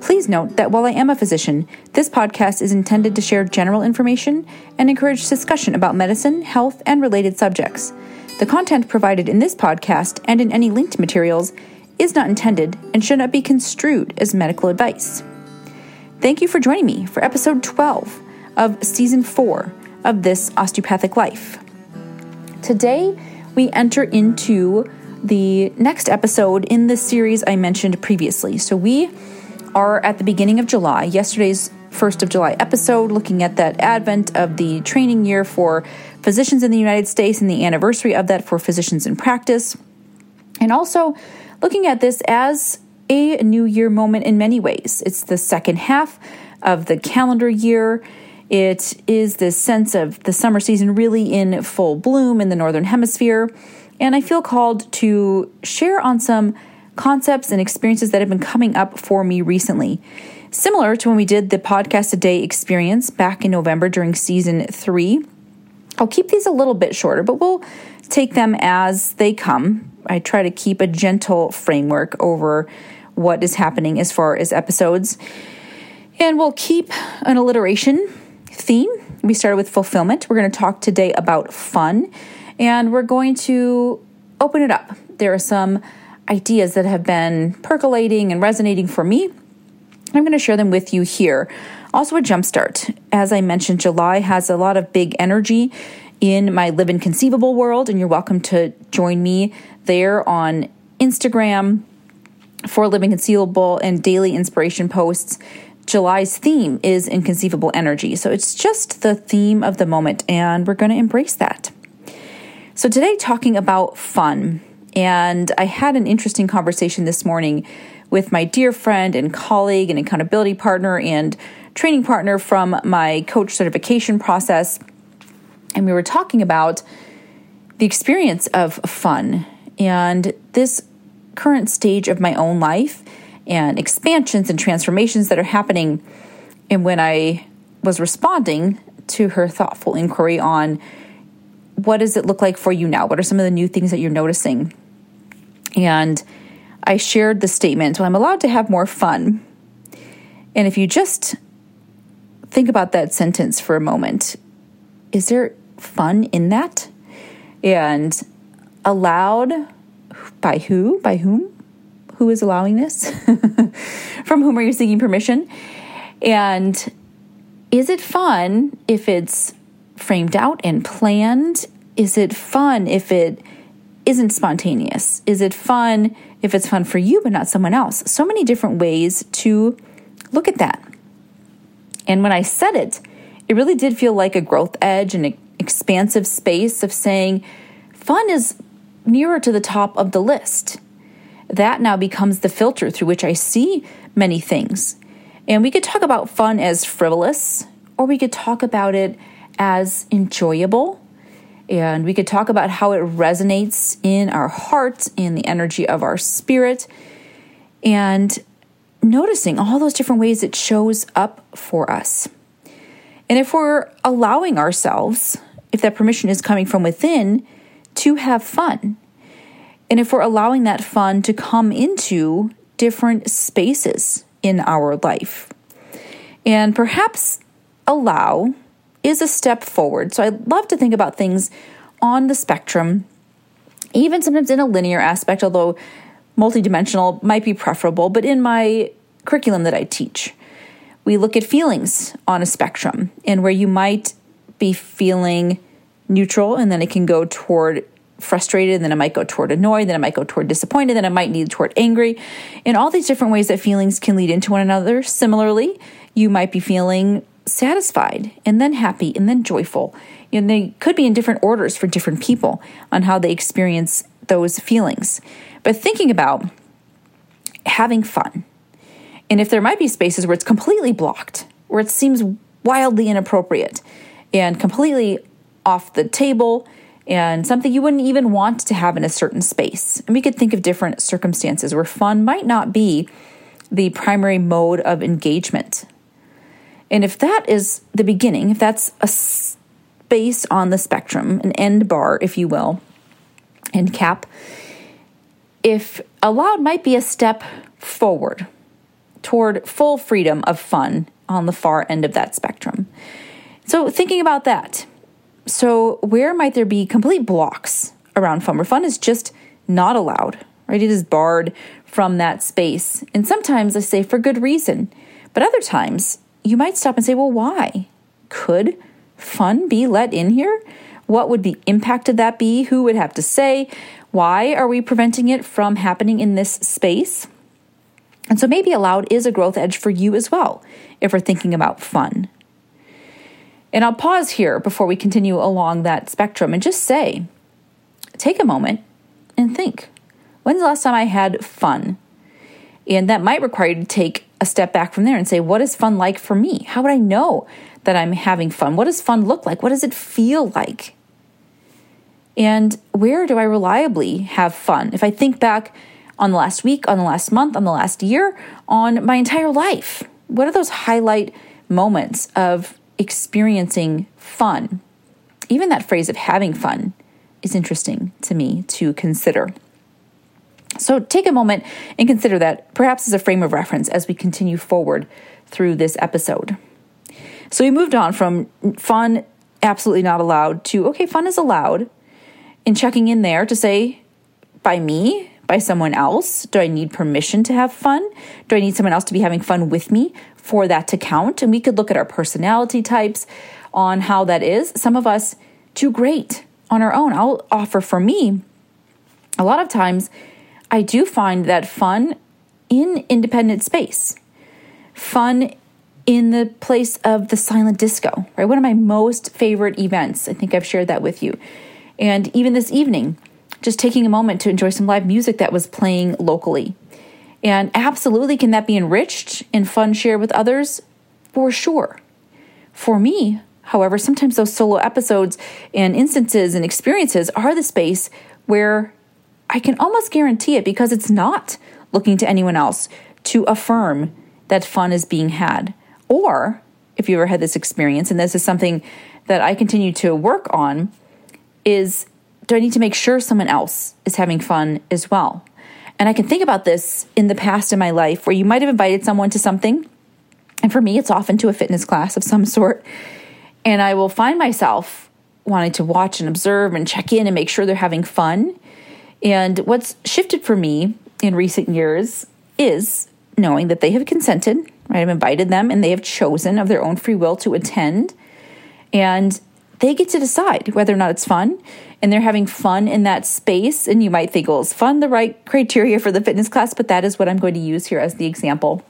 Please note that while I am a physician, this podcast is intended to share general information and encourage discussion about medicine, health, and related subjects. The content provided in this podcast and in any linked materials is not intended and should not be construed as medical advice. Thank you for joining me for episode 12 of season 4 of This Osteopathic Life. Today, we enter into the next episode in the series I mentioned previously. So, we are at the beginning of July. Yesterday's 1st of July episode, looking at that advent of the training year for physicians in the United States and the anniversary of that for physicians in practice. And also looking at this as a new year moment in many ways. It's the second half of the calendar year. It is this sense of the summer season really in full bloom in the Northern Hemisphere. And I feel called to share on some concepts and experiences that have been coming up for me recently. Similar to when we did the podcast a day experience back in November during season three. I'll keep these a little bit shorter, but we'll take them as they come. I try to keep a gentle framework over what is happening as far as episodes. And we'll keep an alliteration theme. We started with fulfillment. We're going to talk today about fun, and we're going to open it up. There are some ideas that have been percolating and resonating for me. I'm going to share them with you here. Also, a jumpstart. As I mentioned, July has a lot of big energy in my Live Inconceivable world, and you're welcome to join me there on Instagram for Living Conceivable and daily inspiration posts. July's theme is inconceivable energy. So it's just the theme of the moment, and we're going to embrace that. So, today, talking about fun. And I had an interesting conversation this morning with my dear friend and colleague and accountability partner and training partner from my coach certification process. And we were talking about the experience of fun and this current stage of my own life and expansions and transformations that are happening. And when I was responding to her thoughtful inquiry on what does it look like for you now? What are some of the new things that you're noticing? And I shared the statement, well, I'm allowed to have more fun. And if you just think about that sentence for a moment, is there fun in that? And allowed by who? By whom? Who is allowing this? From whom are you seeking permission? And is it fun if it's framed out and planned? Is it fun if it isn't spontaneous? Is it fun if it's fun for you but not someone else? So many different ways to look at that. And when I said it, it really did feel like a growth edge and an expansive space of saying fun is nearer to the top of the list. That now becomes the filter through which I see many things. And we could talk about fun as frivolous, or we could talk about it as enjoyable and we could talk about how it resonates in our hearts, in the energy of our spirit, and noticing all those different ways it shows up for us. And if we're allowing ourselves, if that permission is coming from within, to have fun, and if we're allowing that fun to come into different spaces in our life, and perhaps allow is a step forward. So I love to think about things on the spectrum, even sometimes in a linear aspect, although multidimensional might be preferable. But in my curriculum that I teach, we look at feelings on a spectrum and where you might be feeling neutral and then it can go toward frustrated, and then it might go toward annoyed, then it might go toward disappointed, then it might lead toward angry. In all these different ways that feelings can lead into one another. Similarly, you might be feeling satisfied and then happy and then joyful. And they could be in different orders for different people on how they experience those feelings. But thinking about having fun, and if there might be spaces where it's completely blocked, where it seems wildly inappropriate and completely off the table, and something you wouldn't even want to have in a certain space. And we could think of different circumstances where fun might not be the primary mode of engagement. And if that is the beginning, if that's a space on the spectrum, an end bar, if you will, end cap, if allowed might be a step forward toward full freedom of fun on the far end of that spectrum. So, thinking about that, so where might there be complete blocks around fun where fun is just not allowed, right? It is barred from that space. And sometimes I say for good reason, but other times you might stop and say, well, why? Could fun be let in here? What would the impact of that be? Who would have to say? Why are we preventing it from happening in this space? And so maybe allowed is a growth edge for you as well if we're thinking about fun. And I'll pause here before we continue along that spectrum and just say take a moment and think when's the last time I had fun? And that might require you to take a step back from there and say, what is fun like for me? How would I know that I'm having fun? What does fun look like? What does it feel like? And where do I reliably have fun? If I think back on the last week, on the last month, on the last year, on my entire life, what are those highlight moments of experiencing fun? Even that phrase of having fun is interesting to me to consider. So take a moment and consider that perhaps as a frame of reference as we continue forward through this episode. So we moved on from fun, absolutely not allowed, to okay, fun is allowed, and checking in there to say, by me, by someone else? Do I need permission to have fun? Do I need someone else to be having fun with me for that to count? And we could look at our personality types on how that is. Some of us too great on our own. I'll offer for me, a lot of times I do find that fun in independent space, fun in the place of the silent disco, right? One of my most favorite events. I think I've shared that with you. And even this evening, just taking a moment to enjoy some live music that was playing locally. And absolutely, can that be enriched and fun shared with others? For sure. For me, however, sometimes those solo episodes and instances and experiences are the space where I can almost guarantee it because it's not looking to anyone else to affirm that fun is being had. Or if you ever had this experience, and this is something that I continue to work on, is do I need to make sure someone else is having fun as well? And I can think about this in the past in my life where you might have invited someone to something. And for me, it's often to a fitness class of some sort. And I will find myself wanting to watch and observe and check in and make sure they're having fun. And what's shifted for me in recent years is knowing that they have consented, right? I've invited them and they have chosen of their own free will to attend. And they get to decide whether or not it's fun. And they're having fun in that space. And you might think, well, is fun the right criteria for the fitness class? But that is what I'm going to use here as the example.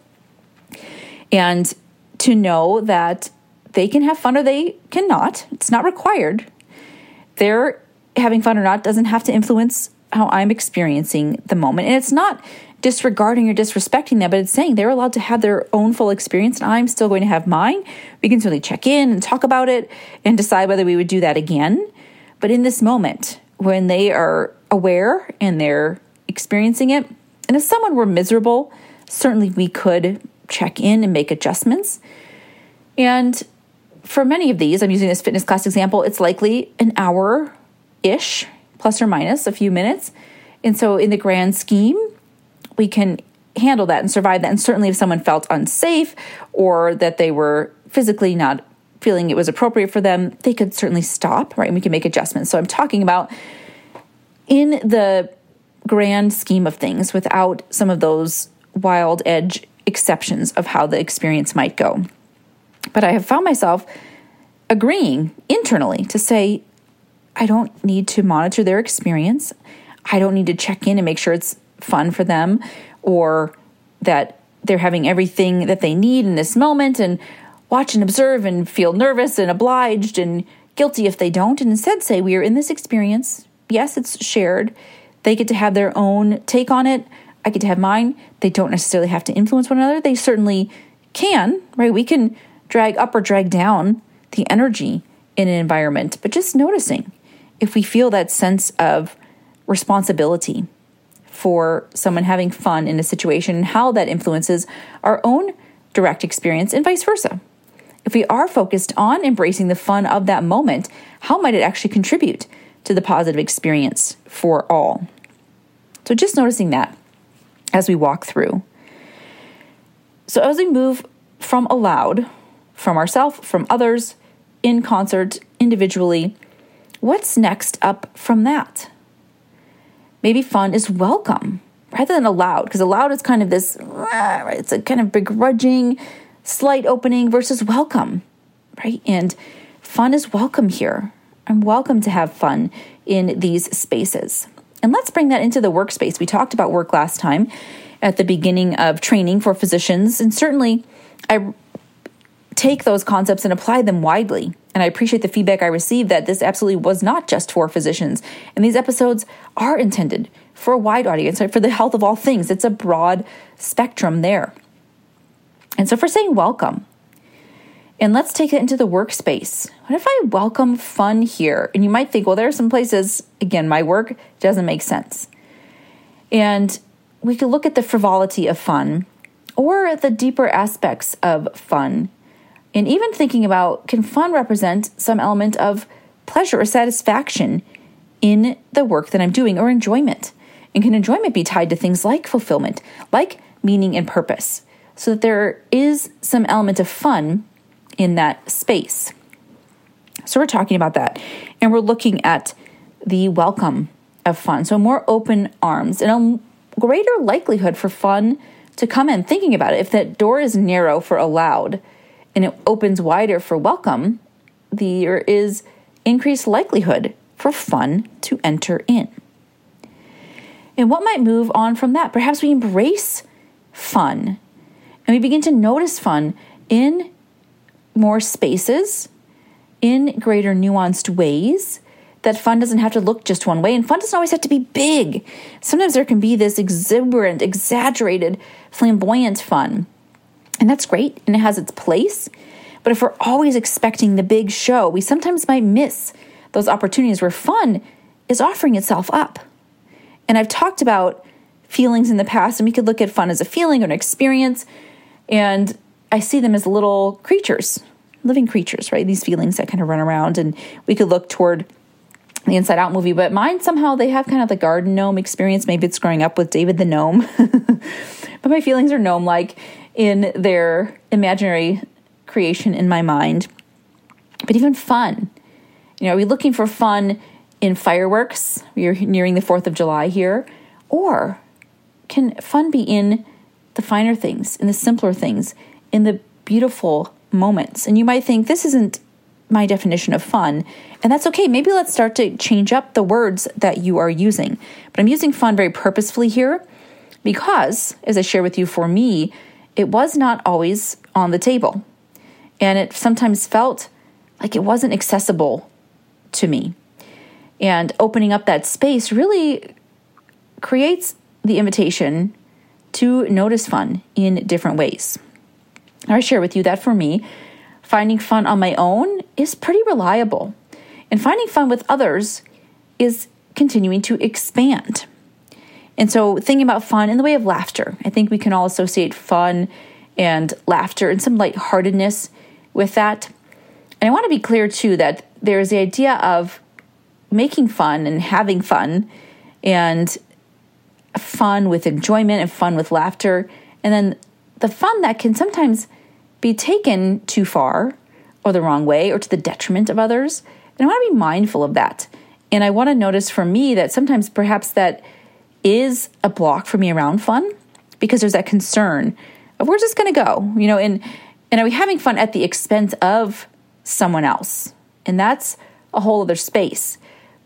And to know that they can have fun or they cannot, it's not required. They're having fun or not doesn't have to influence how I'm experiencing the moment. And it's not disregarding or disrespecting them, but it's saying they're allowed to have their own full experience and I'm still going to have mine. We can certainly check in and talk about it and decide whether we would do that again. But in this moment, when they are aware and they're experiencing it, and if someone were miserable, certainly we could check in and make adjustments. And for many of these, I'm using this fitness class example, it's likely an hour ish plus or minus a few minutes. And so, in the grand scheme, we can handle that and survive that. And certainly, if someone felt unsafe or that they were physically not feeling it was appropriate for them, they could certainly stop, right? And we can make adjustments. So, I'm talking about in the grand scheme of things without some of those wild edge exceptions of how the experience might go. But I have found myself agreeing internally to say, I don't need to monitor their experience. I don't need to check in and make sure it's fun for them or that they're having everything that they need in this moment and watch and observe and feel nervous and obliged and guilty if they don't. And instead say, We are in this experience. Yes, it's shared. They get to have their own take on it. I get to have mine. They don't necessarily have to influence one another. They certainly can, right? We can drag up or drag down the energy in an environment, but just noticing if we feel that sense of responsibility for someone having fun in a situation and how that influences our own direct experience and vice versa. If we are focused on embracing the fun of that moment, how might it actually contribute to the positive experience for all? So, just noticing that as we walk through. So, as we move from allowed, from ourselves, from others, in concert, individually, what's next up from that? Maybe fun is welcome rather than allowed, because allowed is kind of this, right? It's a kind of begrudging, slight opening versus welcome, right? And fun is welcome here. I'm welcome to have fun in these spaces. And let's bring that into the workspace. We talked about work last time at the beginning of training for physicians, and certainly I take those concepts and apply them widely. And I appreciate the feedback I received that this absolutely was not just for physicians. And these episodes are intended for a wide audience, right? for the health of all things. It's a broad spectrum there. And so, for saying welcome, and let's take it into the workspace. What if I welcome fun here? And you might think, well, there are some places, again, my work doesn't make sense. And we could look at the frivolity of fun or the deeper aspects of fun and even thinking about can fun represent some element of pleasure or satisfaction in the work that I'm doing or enjoyment? And can enjoyment be tied to things like fulfillment, like meaning and purpose, so that there is some element of fun in that space? So we're talking about that. And we're looking at the welcome of fun. So more open arms and a greater likelihood for fun to come in. Thinking about it, if that door is narrow for allowed, and it opens wider for welcome, there is increased likelihood for fun to enter in. And what might move on from that? Perhaps we embrace fun and we begin to notice fun in more spaces, in greater nuanced ways. That fun doesn't have to look just one way, and fun doesn't always have to be big. Sometimes there can be this exuberant, exaggerated, flamboyant fun and that's great and it has its place. But if we're always expecting the big show, we sometimes might miss those opportunities where fun is offering itself up. And I've talked about feelings in the past, and we could look at fun as a feeling or an experience. And I see them as little creatures, living creatures, right? These feelings that kind of run around. And we could look toward the Inside Out movie, but mine somehow they have kind of the garden gnome experience. Maybe it's growing up with David the gnome. but my feelings are gnome like in their imaginary creation in my mind. But even fun. You know, are we looking for fun in fireworks? We're nearing the 4th of July here. Or can fun be in the finer things, in the simpler things, in the beautiful moments? And you might think this isn't my definition of fun. And that's okay. Maybe let's start to change up the words that you are using. But I'm using fun very purposefully here because, as I share with you, for me, it was not always on the table. And it sometimes felt like it wasn't accessible to me. And opening up that space really creates the invitation to notice fun in different ways. I share with you that for me, finding fun on my own is pretty reliable. And finding fun with others is continuing to expand. And so, thinking about fun in the way of laughter, I think we can all associate fun and laughter and some lightheartedness with that. And I want to be clear too that there's the idea of making fun and having fun and fun with enjoyment and fun with laughter. And then the fun that can sometimes be taken too far or the wrong way or to the detriment of others. And I want to be mindful of that. And I want to notice for me that sometimes perhaps that is a block for me around fun because there's that concern of where's this going to go, you know, and and are we having fun at the expense of someone else? And that's a whole other space.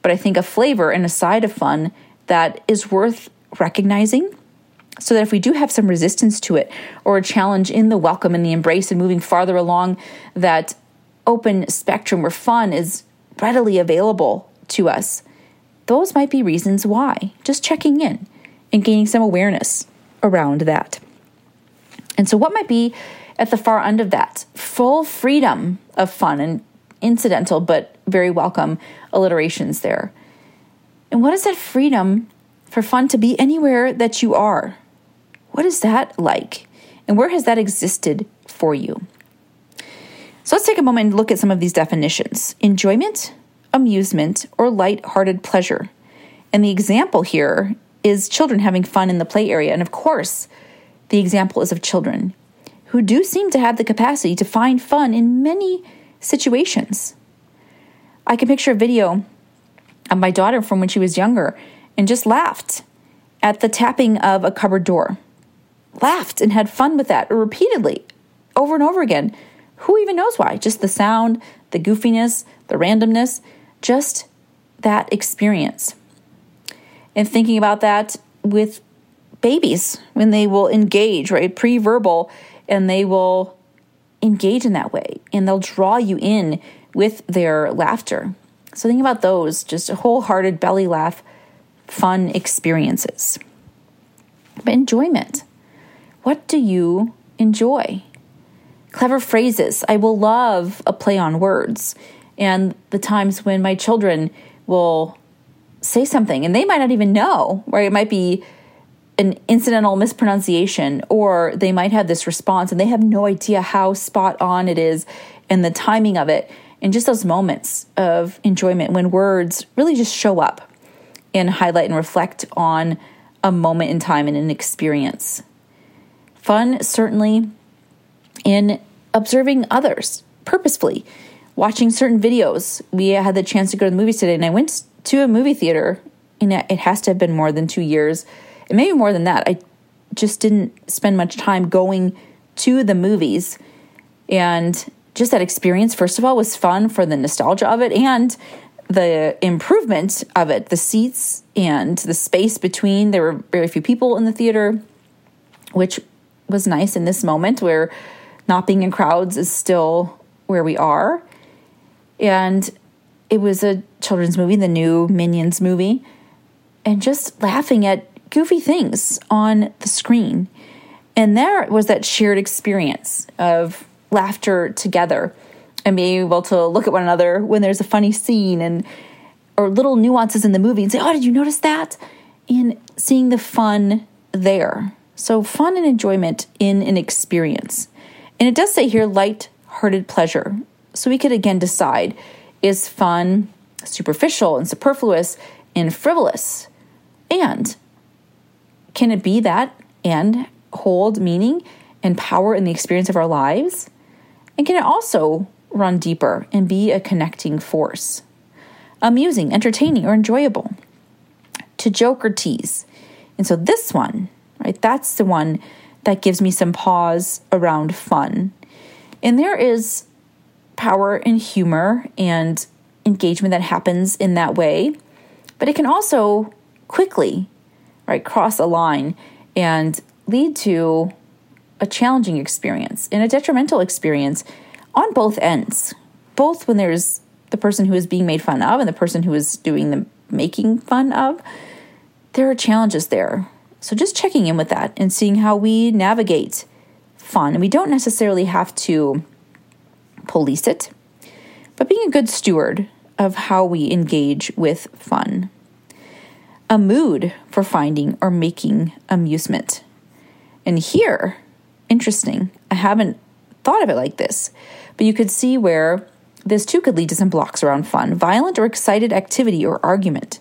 But I think a flavor and a side of fun that is worth recognizing so that if we do have some resistance to it or a challenge in the welcome and the embrace and moving farther along that open spectrum where fun is readily available to us, those might be reasons why. Just checking in and gaining some awareness around that. And so, what might be at the far end of that? Full freedom of fun and incidental but very welcome alliterations there. And what is that freedom for fun to be anywhere that you are? What is that like? And where has that existed for you? So let's take a moment and look at some of these definitions enjoyment, amusement, or light-hearted pleasure. And the example here is children having fun in the play area. And of course, the example is of children who do seem to have the capacity to find fun in many situations. I can picture a video of my daughter from when she was younger and just laughed at the tapping of a cupboard door. Laughed and had fun with that repeatedly, over and over again. Who even knows why? Just the sound, the goofiness, the randomness, just that experience. And thinking about that with babies when they will engage, right? Pre verbal, and they will engage in that way and they'll draw you in with their laughter. So think about those just wholehearted belly laugh, fun experiences. But enjoyment. What do you enjoy? Clever phrases. I will love a play on words. And the times when my children will say something and they might not even know, right? It might be an incidental mispronunciation or they might have this response and they have no idea how spot on it is and the timing of it and just those moments of enjoyment when words really just show up and highlight and reflect on a moment in time and an experience fun certainly in observing others purposefully watching certain videos we had the chance to go to the movies today and i went to a movie theater and it has to have been more than two years and maybe more than that. I just didn't spend much time going to the movies. And just that experience, first of all, was fun for the nostalgia of it and the improvement of it. The seats and the space between, there were very few people in the theater, which was nice in this moment where not being in crowds is still where we are. And it was a children's movie, the new Minions movie, and just laughing at goofy things on the screen. And there was that shared experience of laughter together and being able to look at one another when there's a funny scene and or little nuances in the movie and say, "Oh, did you notice that?" And seeing the fun there. So fun and enjoyment in an experience. And it does say here light-hearted pleasure. So we could again decide is fun superficial and superfluous and frivolous? And can it be that and hold meaning and power in the experience of our lives? And can it also run deeper and be a connecting force? Amusing, entertaining, or enjoyable? To joke or tease. And so this one, right, that's the one that gives me some pause around fun. And there is power and humor and engagement that happens in that way, but it can also quickly right, cross a line and lead to a challenging experience and a detrimental experience on both ends. Both when there's the person who is being made fun of and the person who is doing the making fun of, there are challenges there. So just checking in with that and seeing how we navigate fun. And we don't necessarily have to police it, but being a good steward of how we engage with fun a mood for finding or making amusement. And here, interesting, I haven't thought of it like this, but you could see where this too could lead to some blocks around fun, violent or excited activity or argument.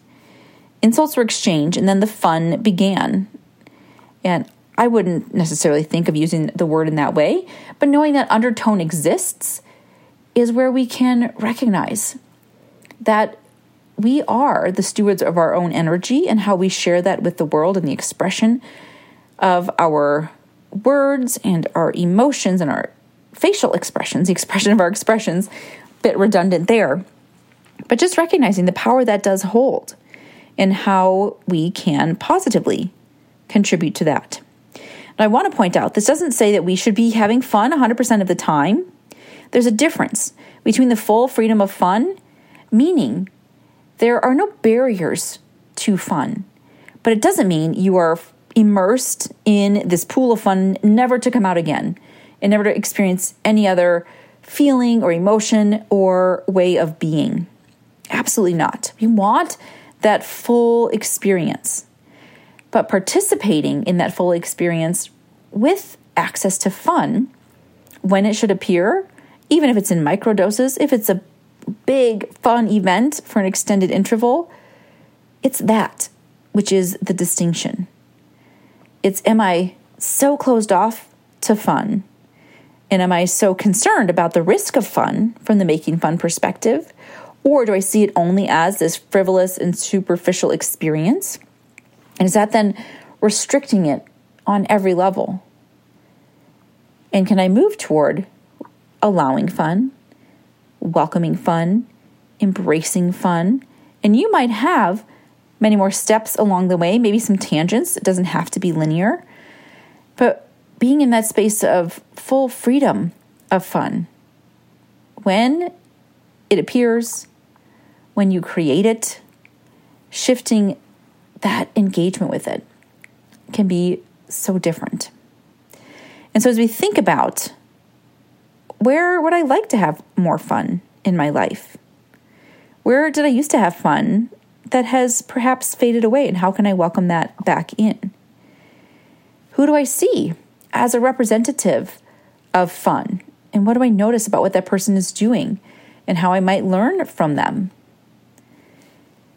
Insults were exchanged, and then the fun began. And I wouldn't necessarily think of using the word in that way, but knowing that undertone exists is where we can recognize that we are the stewards of our own energy and how we share that with the world and the expression of our words and our emotions and our facial expressions, the expression of our expressions, bit redundant there. But just recognizing the power that does hold and how we can positively contribute to that. I want to point out this doesn't say that we should be having fun 100% of the time. There's a difference between the full freedom of fun, meaning there are no barriers to fun, but it doesn't mean you are immersed in this pool of fun, never to come out again, and never to experience any other feeling or emotion or way of being. Absolutely not. We want that full experience. But participating in that full experience with access to fun when it should appear, even if it's in micro doses, if it's a big fun event for an extended interval, it's that which is the distinction. It's am I so closed off to fun? And am I so concerned about the risk of fun from the making fun perspective? Or do I see it only as this frivolous and superficial experience? And is that then restricting it on every level? And can I move toward allowing fun, welcoming fun, embracing fun? And you might have many more steps along the way, maybe some tangents. It doesn't have to be linear. But being in that space of full freedom of fun, when it appears, when you create it, shifting that engagement with it can be so different. And so, as we think about where would I like to have more fun in my life? Where did I used to have fun that has perhaps faded away, and how can I welcome that back in? Who do I see as a representative of fun? And what do I notice about what that person is doing and how I might learn from them?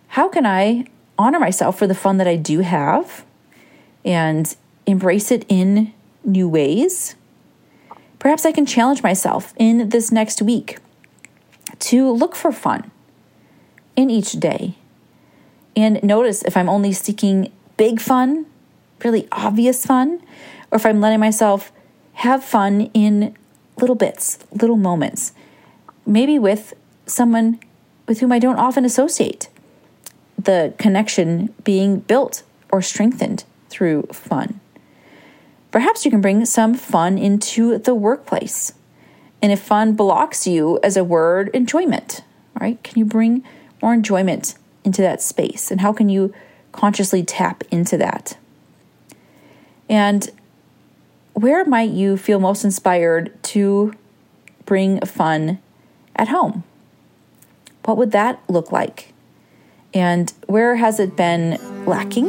How can I honor myself for the fun that I do have and embrace it in new ways? Perhaps I can challenge myself in this next week to look for fun in each day and notice if I'm only seeking big fun, really obvious fun, or if I'm letting myself have fun in little bits, little moments, maybe with someone with whom I don't often associate. The connection being built or strengthened through fun. Perhaps you can bring some fun into the workplace. And if fun blocks you as a word, enjoyment, right? Can you bring more enjoyment into that space? And how can you consciously tap into that? And where might you feel most inspired to bring fun at home? What would that look like? And where has it been lacking?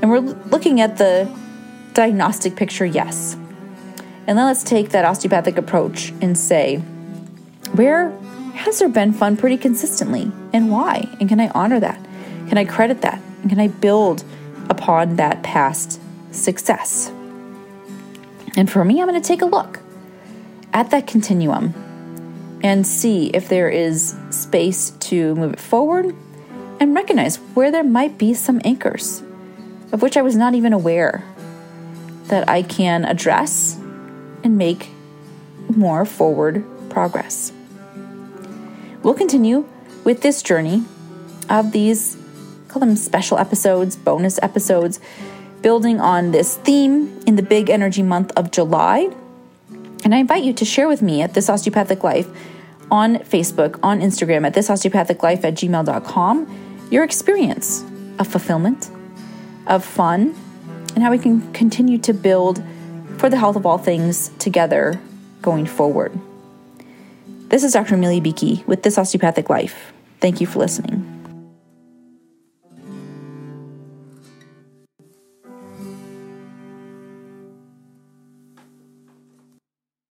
And we're looking at the diagnostic picture, yes. And then let's take that osteopathic approach and say, where has there been fun pretty consistently and why? And can I honor that? Can I credit that? And can I build upon that past success? And for me, I'm going to take a look at that continuum and see if there is space to move it forward and recognize where there might be some anchors of which I was not even aware that I can address and make more forward progress. We'll continue with this journey of these, call them special episodes, bonus episodes, building on this theme in the big energy month of July. And I invite you to share with me at This Osteopathic Life on Facebook, on Instagram, at thisosteopathiclife at gmail.com, your experience of fulfillment, of fun, and how we can continue to build for the health of all things together going forward. This is Dr. Amelia Beakey with This Osteopathic Life. Thank you for listening.